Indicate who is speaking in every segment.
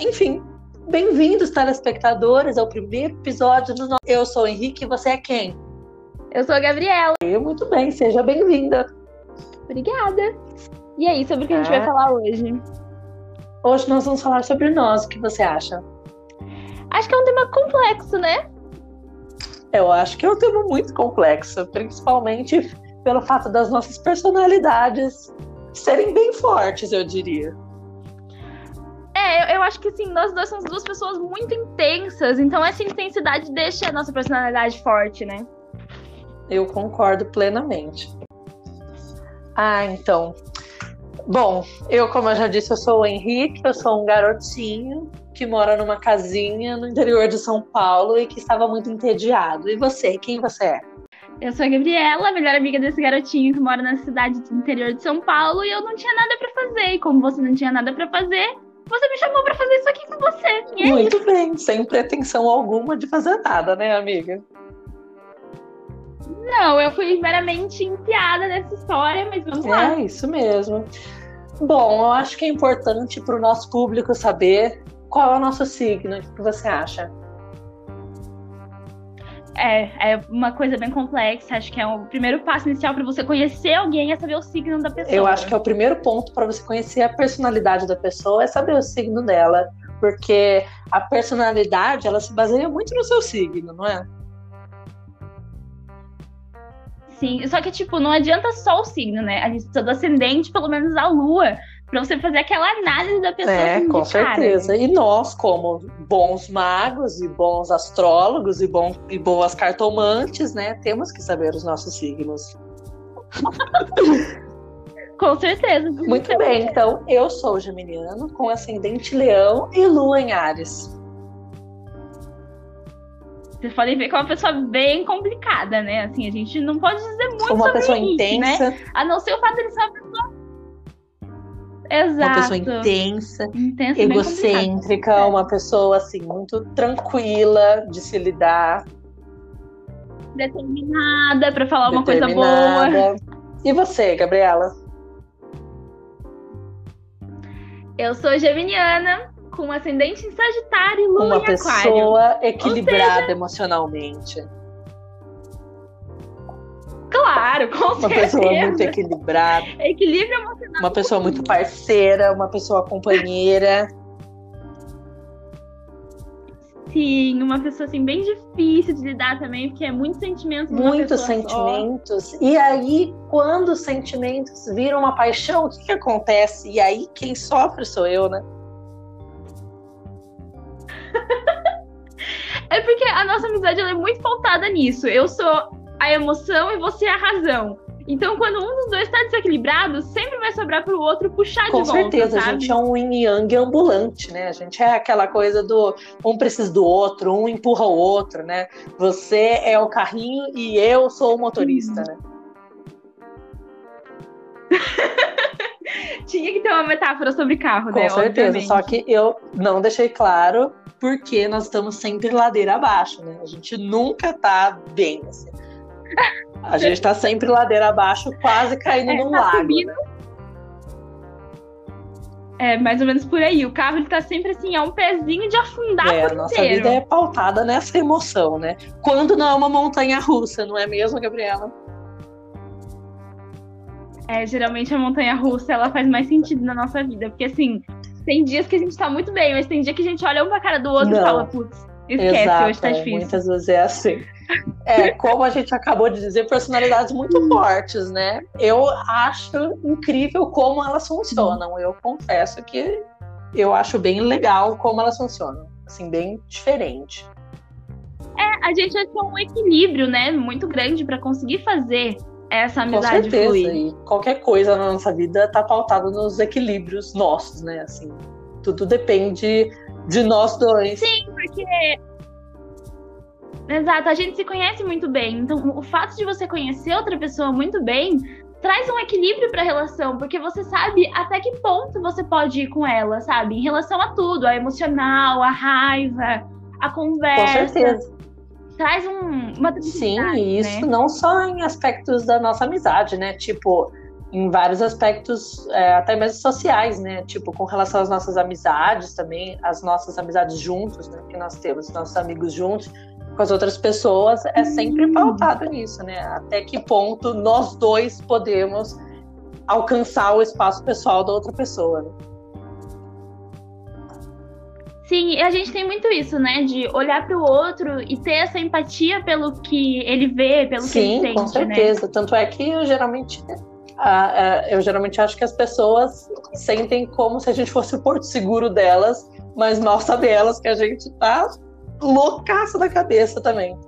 Speaker 1: enfim, bem-vindos, telespectadores, ao primeiro episódio do nosso. Eu sou o Henrique e você é quem?
Speaker 2: Eu sou a Gabriela.
Speaker 1: Eu, muito bem, seja bem-vinda.
Speaker 2: Obrigada. E aí, sobre o que a gente vai
Speaker 1: É.
Speaker 2: falar hoje?
Speaker 1: Hoje nós vamos falar sobre nós, o que você acha?
Speaker 2: Acho que é um tema complexo, né?
Speaker 1: Eu acho que é um tema muito complexo, principalmente pelo fato das nossas personalidades serem bem fortes, eu diria.
Speaker 2: É, eu, eu acho que assim, nós dois somos duas pessoas muito intensas, então essa intensidade deixa a nossa personalidade forte, né?
Speaker 1: Eu concordo plenamente. Ah, então. Bom, eu, como eu já disse, eu sou o Henrique, eu sou um garotinho que mora numa casinha no interior de São Paulo e que estava muito entediado. E você, quem você é?
Speaker 2: Eu sou a Gabriela, a melhor amiga desse garotinho que mora na cidade do interior de São Paulo, e eu não tinha nada pra fazer. E como você não tinha nada pra fazer, você me chamou pra fazer isso aqui com você. E é
Speaker 1: Muito bem, sem pretensão alguma de fazer nada, né, amiga?
Speaker 2: Não, eu fui meramente enfiada nessa história, mas vamos lá.
Speaker 1: É isso mesmo. Bom, eu acho que é importante para o nosso público saber qual é o nosso signo. O que você acha?
Speaker 2: É, é uma coisa bem complexa. Acho que é o primeiro passo inicial pra você conhecer alguém é saber o signo da pessoa.
Speaker 1: Eu acho que é o primeiro ponto para você conhecer a personalidade da pessoa é saber o signo dela, porque a personalidade ela se baseia muito no seu signo, não é?
Speaker 2: Sim, só que, tipo, não adianta só o signo, né? A gente precisa do ascendente, pelo menos a lua, pra você fazer aquela análise da pessoa.
Speaker 1: É,
Speaker 2: assim,
Speaker 1: com
Speaker 2: cara,
Speaker 1: certeza.
Speaker 2: né?
Speaker 1: E nós, como bons magos e bons astrólogos e, bom, e boas cartomantes, né, temos que saber os nossos signos.
Speaker 2: Com certeza.
Speaker 1: Muito bem, então eu sou geminiano com ascendente leão e lua em Ares.
Speaker 2: Vocês podem ver que é uma pessoa bem complicada, né? Assim, a gente não pode dizer muito
Speaker 1: uma pessoa
Speaker 2: né?
Speaker 1: intensa,
Speaker 2: A não ser o fato de ser uma pessoa. Exato.
Speaker 1: uma pessoa intensa,
Speaker 2: Intensa,
Speaker 1: egocêntrica,
Speaker 2: complicada.
Speaker 1: uma pessoa assim muito tranquila de se lidar,
Speaker 2: Determinada pra falar uma coisa boa.
Speaker 1: E você, Gabriela?
Speaker 2: Eu sou geminiana, com ascendente em Sagitário e lua
Speaker 1: Uma
Speaker 2: em Aquário.
Speaker 1: pessoa equilibrada emocionalmente.
Speaker 2: Claro, com
Speaker 1: Uma pessoa
Speaker 2: certeza.
Speaker 1: muito equilibrada,
Speaker 2: Equilíbrio emocional.
Speaker 1: uma pessoa muito parceira, uma pessoa companheira.
Speaker 2: Sim, uma pessoa assim bem difícil de lidar também, porque é muito sentimento
Speaker 1: muitos
Speaker 2: pessoa só.
Speaker 1: sentimentos. E aí, quando os sentimentos viram uma paixão, o que, que acontece? E aí, quem sofre sou eu, né?
Speaker 2: É porque a nossa amizade é muito pautada nisso. Eu sou a emoção e você a razão. Então, quando um dos dois está desequilibrado, sempre vai sobrar pro outro puxar
Speaker 1: Com
Speaker 2: de volta,
Speaker 1: certeza, a
Speaker 2: sabe?
Speaker 1: gente é um yin yang ambulante, né? A gente é aquela coisa do um precisa do outro, um empurra o outro, né? Você é o carrinho e eu sou o motorista, né?
Speaker 2: Tinha que ter uma metáfora sobre carro, né?
Speaker 1: Com certeza.
Speaker 2: Obviamente.
Speaker 1: Só que eu não deixei claro porque nós estamos sempre ladeira abaixo, né? A gente nunca tá bem, assim. A gente tá sempre ladeira abaixo, quase caindo
Speaker 2: É,
Speaker 1: num
Speaker 2: tá
Speaker 1: lago.
Speaker 2: subindo.
Speaker 1: né?
Speaker 2: É mais ou menos por aí. O carro ele tá sempre assim, é um pezinho de afundar
Speaker 1: É, a nossa
Speaker 2: inteiro.
Speaker 1: vida é pautada nessa emoção, né? Quando não é uma montanha russa, não é mesmo, Gabriela?
Speaker 2: É, geralmente a montanha russa ela faz mais sentido na nossa vida. Porque assim, tem dias que a gente tá muito bem, mas tem dia que a gente olha um pra cara do outro
Speaker 1: Não.
Speaker 2: e fala, putz, esquece,
Speaker 1: Exato,
Speaker 2: hoje tá
Speaker 1: é,
Speaker 2: difícil.
Speaker 1: muitas vezes é assim. É, como a gente acabou de dizer, personalidades muito fortes, né? Eu acho incrível como elas funcionam. Eu confesso que eu acho bem legal como elas funcionam. Assim, bem diferente.
Speaker 2: A gente achou um equilíbrio, né, muito grande pra conseguir fazer essa
Speaker 1: Com
Speaker 2: amizade
Speaker 1: certeza.
Speaker 2: fluir.
Speaker 1: E qualquer coisa na nossa vida tá pautada nos equilíbrios nossos, né? Assim, tudo depende de nós dois.
Speaker 2: Sim, porque. Exato, a gente se conhece muito bem. Então, o fato de você conhecer outra pessoa muito bem traz um equilíbrio pra relação, porque você sabe até que ponto você pode ir com ela, sabe? Em relação a tudo, a emocional, a raiva, a
Speaker 1: Com
Speaker 2: conversa.
Speaker 1: certeza.
Speaker 2: Traz um, uma
Speaker 1: Sim, e isso
Speaker 2: né?
Speaker 1: não só em aspectos da nossa amizade, né? Tipo, em vários aspectos, é, até mesmo sociais, né? Tipo, com relação às nossas amizades também, as nossas amizades juntos, né? Que nós temos, nossos amigos juntos com as outras pessoas, é sempre uhum. pautado nisso, né? Até que ponto nós dois podemos alcançar o espaço pessoal da outra pessoa, né?
Speaker 2: Sim, e a gente tem muito isso, né? De olhar para o outro e ter essa empatia pelo que ele vê, pelo Sim, que ele sente. Sim,
Speaker 1: com né? certeza.
Speaker 2: Né?
Speaker 1: Tanto é que eu geralmente, eu geralmente acho que as pessoas sentem como se a gente fosse o porto seguro delas, mas mal sabe elas que a gente tá loucaço da cabeça também.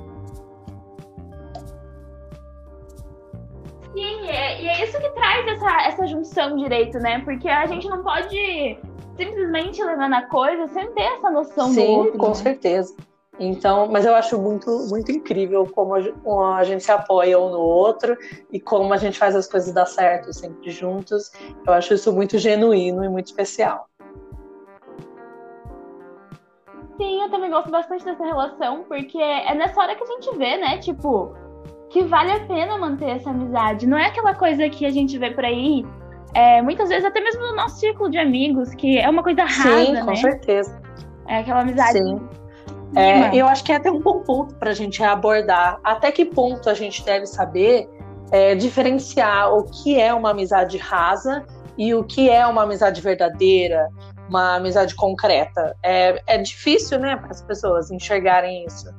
Speaker 2: Sim, é, e é isso que traz essa, essa junção direito, né? Porque a gente não pode simplesmente levando a coisa sem ter essa noção
Speaker 1: Sim,
Speaker 2: do outro.
Speaker 1: com né? certeza. Então, mas eu acho muito, muito incrível como a, gente se apoia um no outro e como a gente faz as coisas dar certo sempre juntos. Eu acho isso muito genuíno e muito especial.
Speaker 2: Sim, eu também gosto bastante dessa relação, porque é nessa hora que a gente vê, né? Tipo, que vale a pena manter essa amizade. Não é aquela coisa que a gente vê por aí é, muitas vezes até mesmo no nosso círculo de amigos, que é uma coisa rasa,
Speaker 1: Sim, com
Speaker 2: né?
Speaker 1: certeza.
Speaker 2: É aquela amizade.
Speaker 1: Sim. É, eu acho que é até um bom ponto para a gente abordar. Até que ponto a gente deve saber é, diferenciar o que é uma amizade rasa e o que é uma amizade verdadeira, uma amizade concreta. É, é difícil, né, para as pessoas enxergarem isso.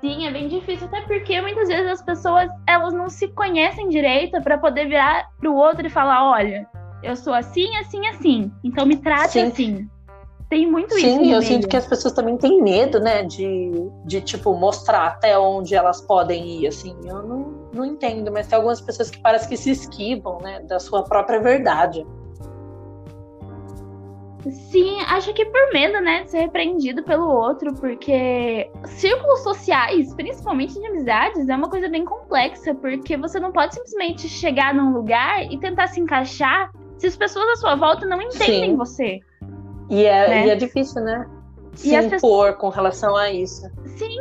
Speaker 2: Sim, é bem difícil, até porque muitas vezes as pessoas elas não se conhecem direito para poder virar pro outro e falar, olha, eu sou assim, assim, assim, então me trate Sim. assim. Tem muito
Speaker 1: Sim,
Speaker 2: isso.
Speaker 1: Sim, eu meio. sinto que as pessoas também têm medo, né, de, de tipo mostrar até onde elas podem ir, assim. Eu não, não entendo, mas tem algumas pessoas que parece que se esquivam, né, da sua própria verdade.
Speaker 2: Sim, acho que por medo, né, de ser repreendido pelo outro, porque círculos sociais, principalmente de amizades, é uma coisa bem complexa, porque você não pode simplesmente chegar num lugar e tentar se encaixar se as pessoas à sua volta não entendem Sim. você.
Speaker 1: E é, né? e é difícil, né? Se e impor pessoas... com relação a isso.
Speaker 2: Sim,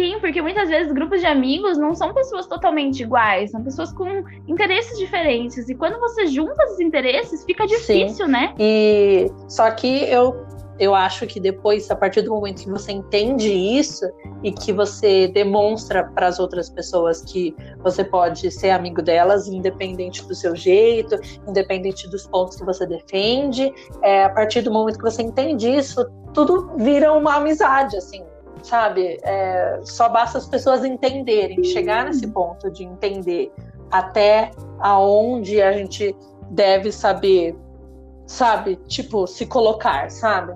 Speaker 2: Sim, porque muitas vezes grupos de amigos não são pessoas totalmente iguais, são pessoas com interesses diferentes. E quando você junta esses interesses, fica difícil,
Speaker 1: Sim.
Speaker 2: né?
Speaker 1: E só que eu eu acho que depois, a partir do momento que você entende isso e que você demonstra para as outras pessoas que você pode ser amigo delas, independente do seu jeito, independente dos pontos que você defende, é, a partir do momento que você entende isso, tudo vira uma amizade, assim sabe? É, só basta as pessoas entenderem, chegar nesse ponto de entender até aonde a gente deve saber, sabe? Tipo, se colocar, sabe?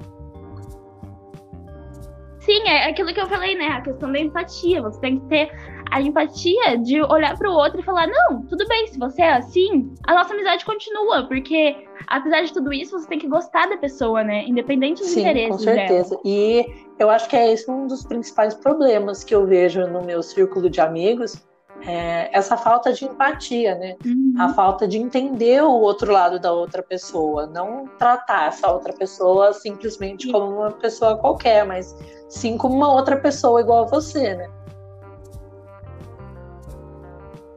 Speaker 2: Sim, é aquilo que eu falei, né? A questão da empatia. Você tem que ter a empatia de olhar para o outro e falar: não, tudo bem, se você é assim, a nossa amizade continua, porque apesar de tudo isso, você tem que gostar da pessoa, né? Independente dos
Speaker 1: Sim,
Speaker 2: interesses.
Speaker 1: Com certeza.
Speaker 2: Dela.
Speaker 1: E eu acho que é esse um dos principais problemas que eu vejo no meu círculo de amigos. É essa falta de empatia, né? Uhum. A falta de entender o outro lado da outra pessoa, não tratar essa outra pessoa simplesmente como uma pessoa qualquer, mas sim como uma outra pessoa igual a você, né?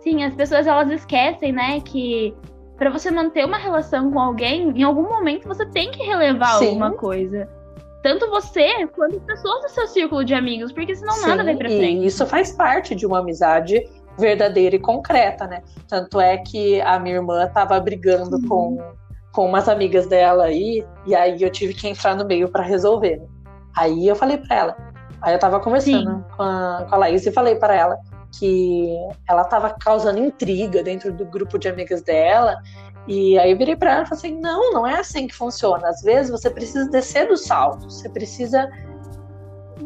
Speaker 2: Sim, as pessoas elas esquecem, né, que para você manter uma relação com alguém, em algum momento você tem que relevar sim. alguma coisa. Tanto você quanto as pessoas do seu círculo de amigos, porque senão sim, nada vai pra frente.
Speaker 1: E isso faz parte de uma amizade verdadeira e concreta, né? Tanto é que a minha irmã tava brigando uhum. com, com umas amigas dela aí, e aí eu tive que entrar no meio para resolver. Aí eu falei para ela, aí eu tava conversando com a, com a Laís e falei para ela que ela tava causando intriga dentro do grupo de amigas dela, e aí eu virei para ela e falei assim: não, não é assim que funciona. Às vezes você precisa descer do salto, você precisa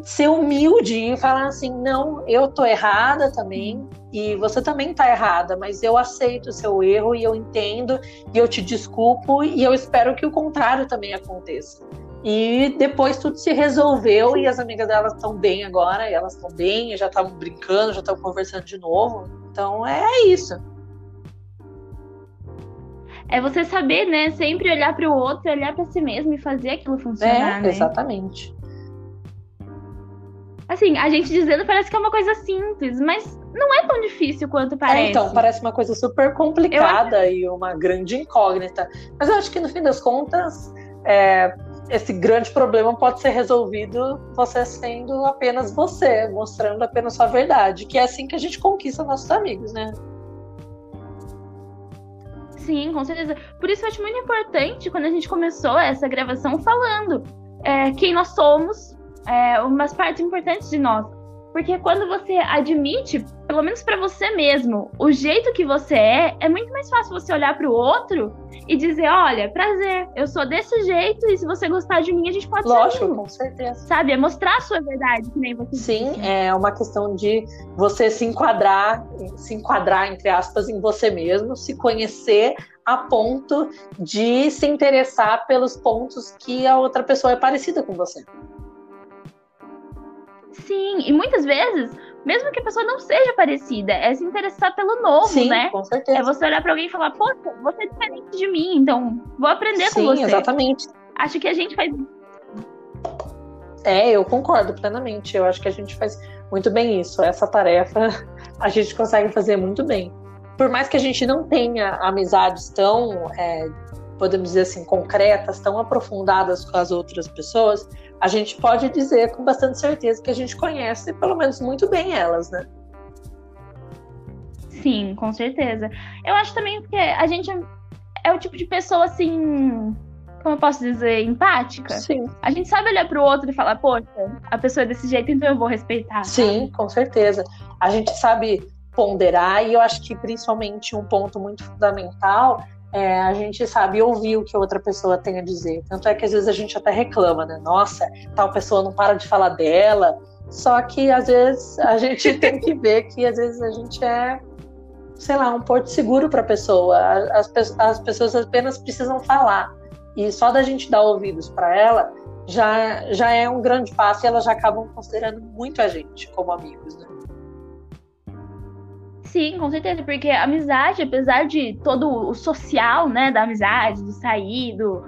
Speaker 1: ser humilde e falar assim: não, eu tô errada também e você também tá errada, mas eu aceito o seu erro e eu entendo e eu te desculpo e eu espero que o contrário também aconteça. E depois tudo se resolveu e as amigas delas estão bem agora, e elas estão bem, já estavam brincando, já estão conversando de novo. Então é isso.
Speaker 2: É você saber, né? Sempre olhar para o outro, olhar para si mesmo e fazer aquilo funcionar.
Speaker 1: É,
Speaker 2: né?
Speaker 1: exatamente.
Speaker 2: Assim, a gente dizendo parece que é uma coisa simples, mas não é tão difícil quanto parece. É,
Speaker 1: então, parece uma coisa super complicada e uma grande incógnita. Mas eu acho que no fim das contas, é, esse grande problema pode ser resolvido você sendo apenas você, mostrando apenas sua verdade, que é assim que a gente conquista nossos amigos, né?
Speaker 2: Sim, com certeza. Por isso eu acho muito importante quando a gente começou essa gravação falando é, quem nós somos, é, umas partes importantes de nós. Porque quando você admite, pelo menos para você mesmo, o jeito que você é, é muito mais fácil você olhar para o outro e dizer: olha, prazer, eu sou desse jeito e se você gostar de mim, a gente pode
Speaker 1: Lógico,
Speaker 2: ser.
Speaker 1: Lógico, com certeza.
Speaker 2: Sabe? É mostrar a sua verdade, que nem você
Speaker 1: Sim, disse. é uma questão de você se enquadrar, se enquadrar, entre aspas, em você mesmo, se conhecer a ponto de se interessar pelos pontos que a outra pessoa é parecida com você.
Speaker 2: Sim, e muitas vezes, mesmo que a pessoa não seja parecida, é se interessar pelo novo,
Speaker 1: Sim,
Speaker 2: né?
Speaker 1: Com certeza.
Speaker 2: É você olhar para alguém e falar, poxa, você é diferente de mim, então vou aprender
Speaker 1: Sim,
Speaker 2: com você.
Speaker 1: Sim, exatamente.
Speaker 2: Acho que a gente faz.
Speaker 1: É, eu concordo plenamente. Eu acho que a gente faz muito bem isso. Essa tarefa a gente consegue fazer muito bem. Por mais que a gente não tenha amizades tão, é, podemos dizer assim, concretas, tão aprofundadas com as outras pessoas, a gente pode dizer com bastante certeza que a gente conhece pelo menos muito bem elas, né?
Speaker 2: Sim, com certeza. Eu acho também porque a gente é o tipo de pessoa assim, como eu posso dizer, empática.
Speaker 1: Sim.
Speaker 2: A gente sabe olhar para o outro e falar, poxa, a pessoa é desse jeito, então eu vou respeitar.
Speaker 1: Sim, com certeza. A gente sabe ponderar e eu acho que principalmente um ponto muito fundamental é, a gente sabe ouvir o que outra pessoa tem a dizer. Tanto é que às vezes a gente até reclama, né? Nossa, tal pessoa não para de falar dela. Só que às vezes a gente tem que ver que às vezes a gente é, sei lá, um porto seguro para a pessoa. As, as pessoas apenas precisam falar. E só da gente dar ouvidos para ela já, já é um grande passo e elas já acabam considerando muito a gente como amigos, né?
Speaker 2: Sim, com certeza, porque a amizade, apesar de todo o social, né, da amizade, do sair, do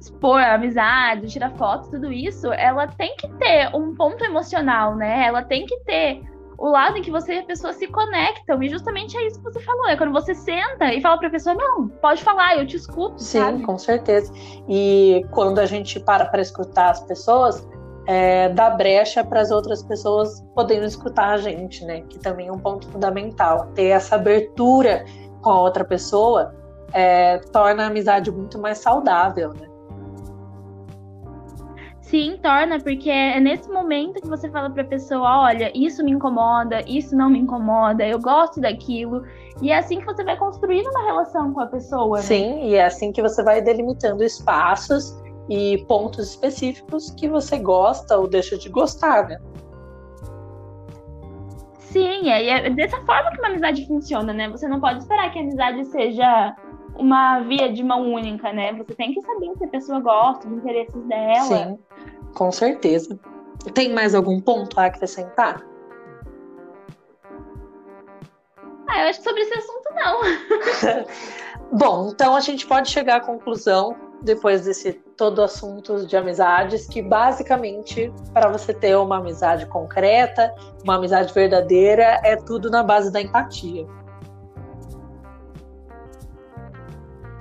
Speaker 2: expor a amizade, tirar fotos, tudo isso, ela tem que ter um ponto emocional, né? Ela tem que ter o lado em que você e a pessoa se conectam. E justamente é isso que você falou. É quando você senta e fala pra pessoa, não, pode falar, eu te escuto.
Speaker 1: Sim,
Speaker 2: sabe?
Speaker 1: com certeza. E quando a gente para para escutar as pessoas, é, dá brecha para as outras pessoas poderem escutar a gente, né? Que também é um ponto fundamental. Ter essa abertura com a outra pessoa é, torna a amizade muito mais saudável, né?
Speaker 2: Sim, torna, porque é nesse momento que você fala para a pessoa: olha, isso me incomoda, isso não me incomoda, eu gosto daquilo. E é assim que você vai construindo uma relação com a pessoa. Né?
Speaker 1: Sim, e é assim que você vai delimitando espaços e pontos específicos que você gosta ou deixa de gostar, né?
Speaker 2: Sim, é, é dessa forma que uma amizade funciona, né? Você não pode esperar que a amizade seja uma via de mão única, né? Você tem que saber o que a pessoa gosta, os interesses dela.
Speaker 1: Sim, com certeza. Tem mais algum ponto a acrescentar?
Speaker 2: Ah, eu acho que sobre esse assunto não.
Speaker 1: Bom, então a gente pode chegar à conclusão depois desse todo assunto de amizades, que basicamente, para você ter uma amizade concreta, uma amizade verdadeira, é tudo na base da empatia.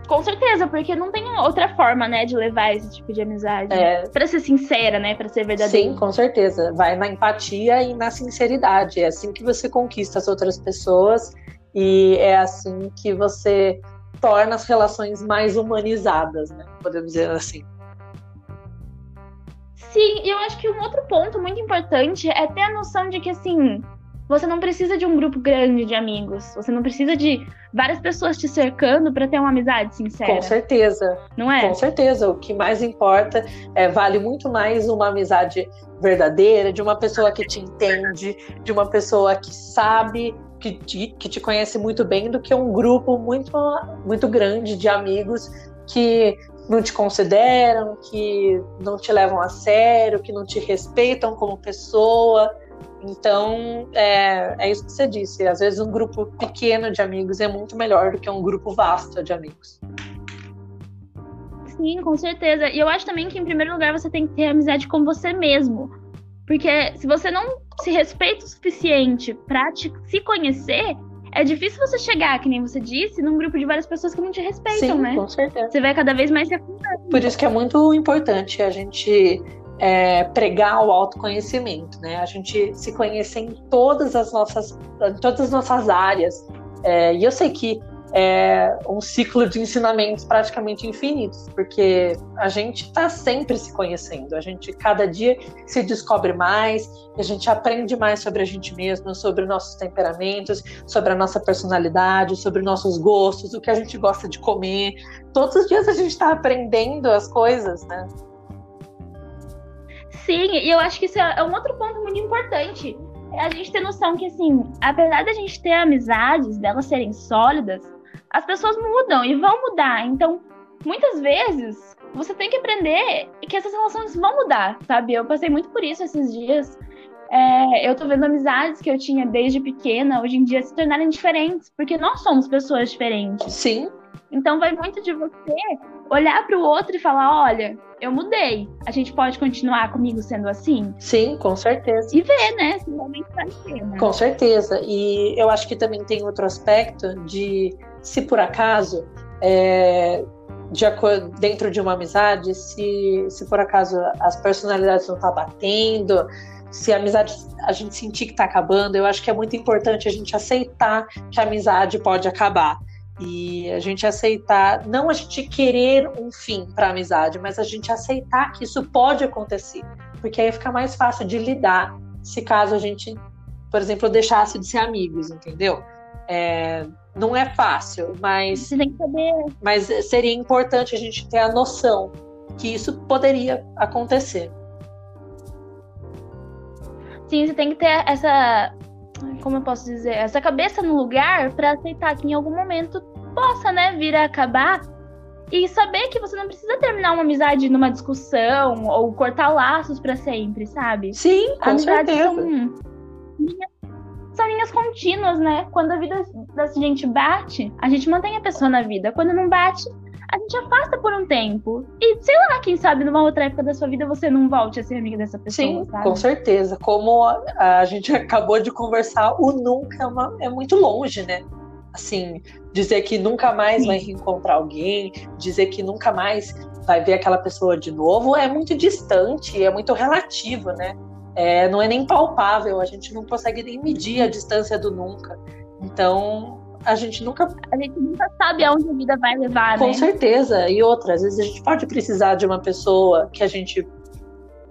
Speaker 2: Com certeza, porque não tem outra forma, né, de levar esse tipo de amizade.
Speaker 1: É...
Speaker 2: Para ser sincera, né, para ser verdadeira.
Speaker 1: Sim, com certeza. Vai na empatia e na sinceridade. É assim que você conquista as outras pessoas e é assim que você torna as relações mais humanizadas, né? Podemos dizer assim.
Speaker 2: Sim, e eu acho que um outro ponto muito importante é ter a noção de que, assim, você não precisa de um grupo grande de amigos. Você não precisa de várias pessoas te cercando para ter uma amizade sincera.
Speaker 1: Com certeza.
Speaker 2: Não é?
Speaker 1: Com certeza. O que mais importa é vale muito mais uma amizade verdadeira, de uma pessoa que te entende, de uma pessoa que sabe que te, que te conhece muito bem do que um grupo muito, muito grande de amigos que não te consideram, que não te levam a sério, que não te respeitam como pessoa. Então, é, é isso que você disse. Às vezes, um grupo pequeno de amigos é muito melhor do que um grupo vasto de amigos.
Speaker 2: Sim, com certeza. E eu acho também que, em primeiro lugar, você tem que ter amizade com você mesmo. Porque se você não se respeita o suficiente pra te, se conhecer, é difícil você chegar, que nem você disse, num grupo de várias pessoas que não te respeitam,
Speaker 1: Sim,
Speaker 2: né?
Speaker 1: com certeza.
Speaker 2: Você vai cada vez mais se afundando.
Speaker 1: Por isso que é muito importante a gente é, pregar o autoconhecimento, né? A gente se conhecer em todas as nossas, todas as nossas áreas. É, e eu sei que é um ciclo de ensinamentos praticamente infinitos, porque a gente está sempre se conhecendo, a gente cada dia se descobre mais, a gente aprende mais sobre a gente mesmo, sobre nossos temperamentos, sobre a nossa personalidade, sobre nossos gostos, o que a gente gosta de comer. Todos os dias a gente está aprendendo as coisas, né?
Speaker 2: Sim, e eu acho que isso é um outro ponto muito importante. É a gente ter noção que, assim, apesar da gente ter amizades, delas serem sólidas, as pessoas mudam e vão mudar. Então, muitas vezes, você tem que aprender que essas relações vão mudar, sabe? Eu passei muito por isso esses dias. É, eu tô vendo amizades que eu tinha desde pequena, hoje em dia, se tornarem diferentes, porque nós somos pessoas diferentes.
Speaker 1: Sim.
Speaker 2: Então, vai muito de você olhar para o outro e falar: olha, eu mudei. A gente pode continuar comigo sendo assim?
Speaker 1: Sim, com certeza.
Speaker 2: E ver, né? Se realmente vale a pena.
Speaker 1: Com certeza. E eu acho que também tem outro aspecto de se por acaso, é, de dentro de uma amizade, se, se por acaso as personalidades não estão tá batendo, se a amizade a gente sentir que está acabando, eu acho que é muito importante a gente aceitar que a amizade pode acabar. E a gente aceitar, não a gente querer um fim para a amizade, mas a gente aceitar que isso pode acontecer. Porque aí fica mais fácil de lidar se caso a gente, por exemplo, deixasse de ser amigos, entendeu? É, não é fácil, mas,
Speaker 2: Você tem que saber.
Speaker 1: mas seria importante a gente ter a noção que isso poderia acontecer.
Speaker 2: Sim, você tem que ter essa. Como eu posso dizer? Essa cabeça no lugar para aceitar que em algum momento possa, né, vir a acabar. E saber que você não precisa terminar uma amizade numa discussão ou cortar laços para sempre, sabe?
Speaker 1: Sim, com
Speaker 2: Amizades
Speaker 1: certeza.
Speaker 2: são linhas, são linhas contínuas, né? Quando a vida da gente bate, a gente mantém a pessoa na vida. Quando não bate, a gente afasta por um tempo. E sei lá, quem sabe numa outra época da sua vida você não volte a ser amiga dessa pessoa,
Speaker 1: Sim,
Speaker 2: sabe?
Speaker 1: com certeza. Como a, a gente acabou de conversar, o nunca é, uma- é muito longe, né? Assim, dizer que nunca mais
Speaker 2: Sim.
Speaker 1: vai reencontrar alguém, dizer que nunca mais vai ver aquela pessoa de novo, é muito distante, é muito relativo, né? É, não é nem palpável, a gente não consegue nem medir a distância do nunca. Então, a gente nunca
Speaker 2: A gente nunca sabe aonde a vida vai levar,
Speaker 1: com
Speaker 2: né?
Speaker 1: certeza. E outra, às vezes a gente pode precisar de uma pessoa que a gente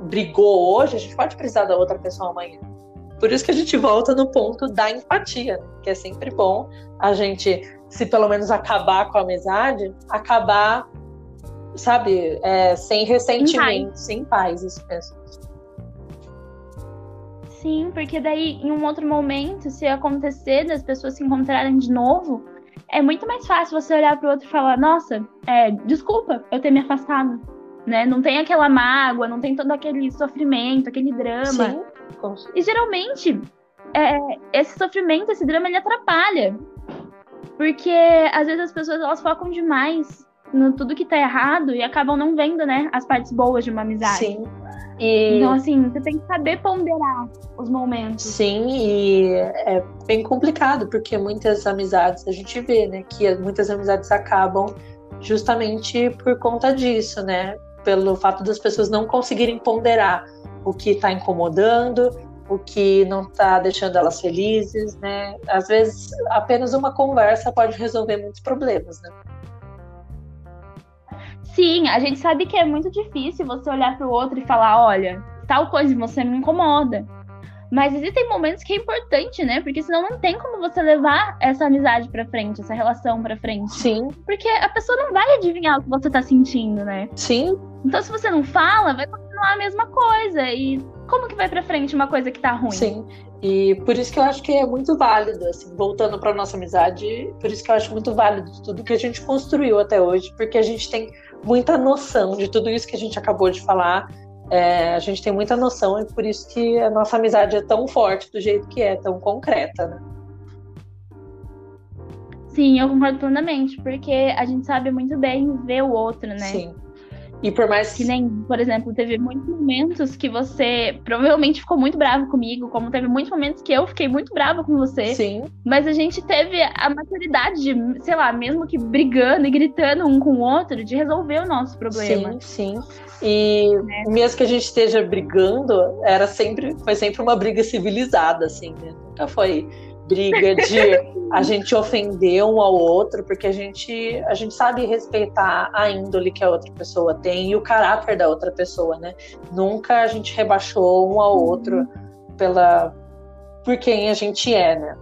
Speaker 1: brigou hoje, a gente pode precisar da outra pessoa amanhã. Por isso que a gente volta no ponto da empatia, que é sempre bom a gente, se pelo menos acabar com a amizade, acabar, sabe, é, sem ressentimento, sem paz, isso mesmo.
Speaker 2: Sim, porque daí, em um outro momento, se acontecer das pessoas se encontrarem de novo, é muito mais fácil você olhar pro outro e falar, nossa, é, desculpa eu ter me afastado. Né? Não tem aquela mágoa, não tem todo aquele sofrimento, aquele drama.
Speaker 1: Sim,
Speaker 2: E geralmente, é, esse sofrimento, esse drama, ele atrapalha. Porque às vezes as pessoas elas focam demais no tudo que tá errado e acabam não vendo, né, as partes boas de uma amizade.
Speaker 1: sim. E...
Speaker 2: Então, assim, você tem que saber ponderar os momentos.
Speaker 1: Sim, e é bem complicado, porque muitas amizades, a gente vê, né, que muitas amizades acabam justamente por conta disso, né? Pelo fato das pessoas não conseguirem ponderar o que está incomodando, o que não está deixando elas felizes, né? Às vezes, apenas uma conversa pode resolver muitos problemas, né?
Speaker 2: Sim, a gente sabe que é muito difícil você olhar pro outro e falar, olha, tal coisa você me incomoda. Mas existem momentos que é importante, né? Porque senão não tem como você levar essa amizade pra frente, essa relação pra frente.
Speaker 1: Sim,
Speaker 2: Porque a pessoa não vai adivinhar o que você tá sentindo, né?
Speaker 1: sim,
Speaker 2: Então, se você não fala, vai continuar a mesma coisa. E como que vai pra frente uma coisa que tá ruim?
Speaker 1: Sim, e por isso que eu acho que é muito válido, assim, voltando para nossa amizade, por isso que eu acho muito válido tudo que a gente construiu até hoje, porque a gente tem muita noção de tudo isso que a gente acabou de falar. é, a gente tem muita noção e por isso que a nossa amizade é tão forte do jeito que é, tão concreta, né?
Speaker 2: Sim, eu concordo plenamente. Porque a gente sabe muito bem ver o outro, né?
Speaker 1: Sim. E por mais
Speaker 2: que nem, por exemplo, teve muitos momentos que você provavelmente ficou muito bravo comigo, como teve muitos momentos que eu fiquei muito brava com você.
Speaker 1: Sim.
Speaker 2: Mas a gente teve a maturidade de, sei lá, mesmo que brigando e gritando um com o outro, de resolver o nosso problema.
Speaker 1: Sim, sim. E é. mesmo que a gente esteja brigando, era sempre, foi sempre uma briga civilizada, assim, né? Nunca foi briga de a gente ofender um ao outro, porque a gente, a gente sabe respeitar a índole que a outra pessoa tem e o caráter da outra pessoa, né? Nunca a gente rebaixou um ao outro pela por quem a gente é, né?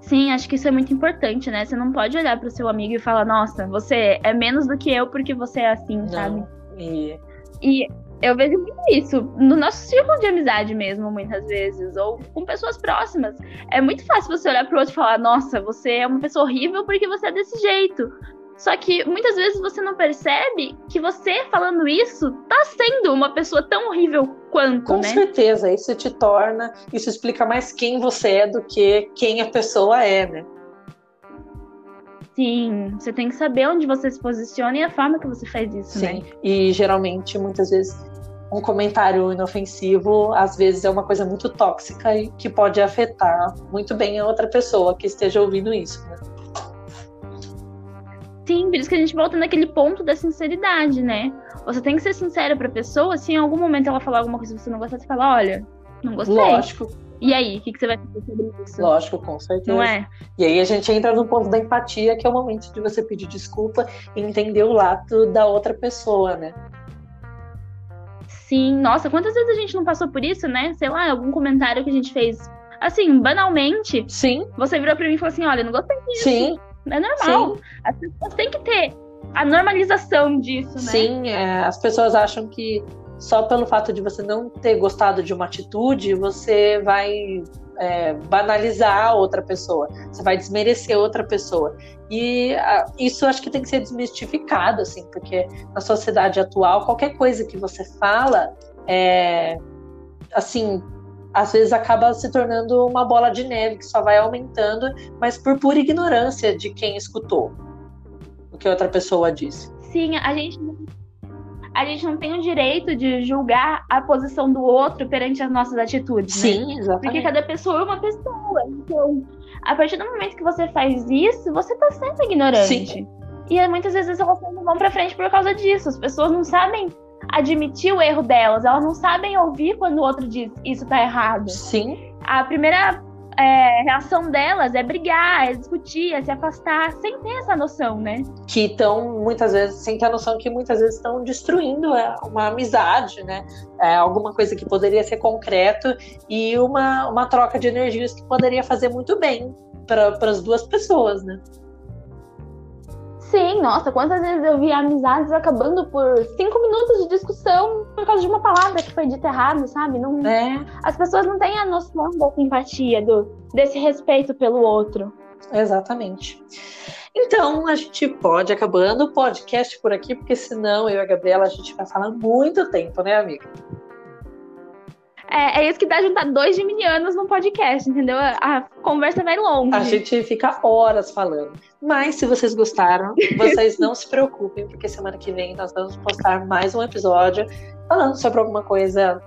Speaker 2: Sim, acho que isso é muito importante, né? Você não pode olhar para o seu amigo e falar, nossa, você é menos do que eu porque você é assim, não, sabe?
Speaker 1: E...
Speaker 2: e eu vejo muito isso no nosso círculo de amizade mesmo, muitas vezes, ou com pessoas próximas. É muito fácil você olhar pro outro e falar: Nossa, você é uma pessoa horrível porque você é desse jeito. Só que muitas vezes você não percebe que você falando isso tá sendo uma pessoa tão horrível quanto,
Speaker 1: Com
Speaker 2: né?
Speaker 1: certeza, isso te torna, isso explica mais quem você é do que quem a pessoa é, né?
Speaker 2: Sim, você tem que saber onde você se posiciona e a forma que você faz isso,
Speaker 1: Sim.
Speaker 2: né?
Speaker 1: E geralmente, muitas vezes, um comentário inofensivo, às vezes é uma coisa muito tóxica e que pode afetar muito bem a outra pessoa que esteja ouvindo isso, né?
Speaker 2: Sim, por isso que a gente volta naquele ponto da sinceridade, né? Você tem que ser sincera pra pessoa, se em algum momento ela falar alguma coisa que você não gostar, você fala, olha, não gostei.
Speaker 1: Lógico.
Speaker 2: E aí, o que, que, você vai fazer sobre isso?
Speaker 1: Lógico, com certeza.
Speaker 2: Não é?
Speaker 1: E aí a gente entra no ponto da empatia, que é o momento de você pedir desculpa e entender o lado da outra pessoa, né?
Speaker 2: Sim, nossa, quantas vezes a gente não passou por isso, né? Sei lá, algum comentário que a gente fez, assim, banalmente.
Speaker 1: Sim.
Speaker 2: Você virou pra mim e falou assim: olha, não gostei disso.
Speaker 1: Sim.
Speaker 2: É normal. Sim. As pessoas têm que ter a normalização disso, né?
Speaker 1: Sim, é, as pessoas acham que só pelo fato de você não ter gostado de uma atitude, você vai é, banalizar outra pessoa, você vai desmerecer outra pessoa. E a, isso acho que tem que ser desmistificado, assim, porque na sociedade atual, qualquer coisa que você fala, é, assim, às vezes acaba se tornando uma bola de neve que só vai aumentando, mas por pura ignorância de quem escutou o que outra pessoa disse.
Speaker 2: Sim, a gente a gente não tem o direito de julgar a posição do outro perante as nossas atitudes.
Speaker 1: Né? Sim, né? exatamente.
Speaker 2: Porque cada pessoa é uma pessoa. Então, a partir do momento que você faz isso, você tá sendo ignorante.
Speaker 1: Sim.
Speaker 2: E muitas vezes elas não vão pra frente por causa disso. As pessoas não sabem admitir o erro delas, elas não sabem ouvir quando o outro diz isso tá errado.
Speaker 1: Sim.
Speaker 2: A primeira é, reação delas é brigar, é discutir, é se afastar, sem ter essa noção, né?
Speaker 1: Que estão, muitas vezes, sem ter a noção que muitas vezes estão destruindo é, uma amizade, né? É, alguma coisa que poderia ser concreto e uma, uma troca de energias que poderia fazer muito bem para as duas pessoas, né?
Speaker 2: Sim, nossa, quantas vezes eu vi amizades acabando por cinco minutos de discussão por causa de uma palavra que foi dita errado, sabe? Não,
Speaker 1: é.
Speaker 2: As pessoas não têm a noção da simpatia, do, desse respeito pelo outro.
Speaker 1: Exatamente. Então, a gente pode acabando o podcast por aqui, porque senão eu e a Gabriela a gente vai falar muito tempo, né, amiga?
Speaker 2: É, é isso que dá juntar dois geminianos no podcast, entendeu? A conversa vai longe.
Speaker 1: A gente fica horas falando. Mas se vocês gostaram, vocês não se preocupem, porque semana que vem nós vamos postar mais um episódio falando sobre alguma coisa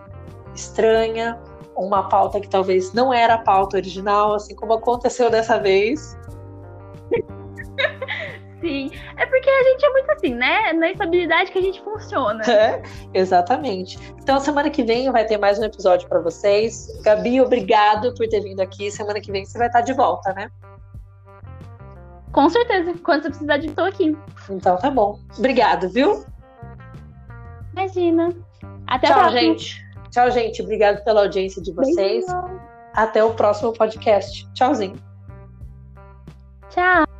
Speaker 1: estranha, uma pauta que talvez não era a pauta original, assim como aconteceu dessa vez.
Speaker 2: Sim. É porque a gente é muito assim, né? Na estabilidade que a gente funciona.
Speaker 1: É, exatamente. Então, semana que vem vai ter mais um episódio para vocês. Gabi, obrigado por ter vindo aqui. Semana que vem você vai estar de volta, né?
Speaker 2: Com certeza. Quando você precisar de tô aqui.
Speaker 1: Então tá bom. Obrigado, viu?
Speaker 2: Imagina. Até
Speaker 1: Tchau,
Speaker 2: a próxima.
Speaker 1: gente. Tchau, gente. Obrigado pela audiência de vocês. Até o próximo podcast. Tchauzinho.
Speaker 2: Tchau.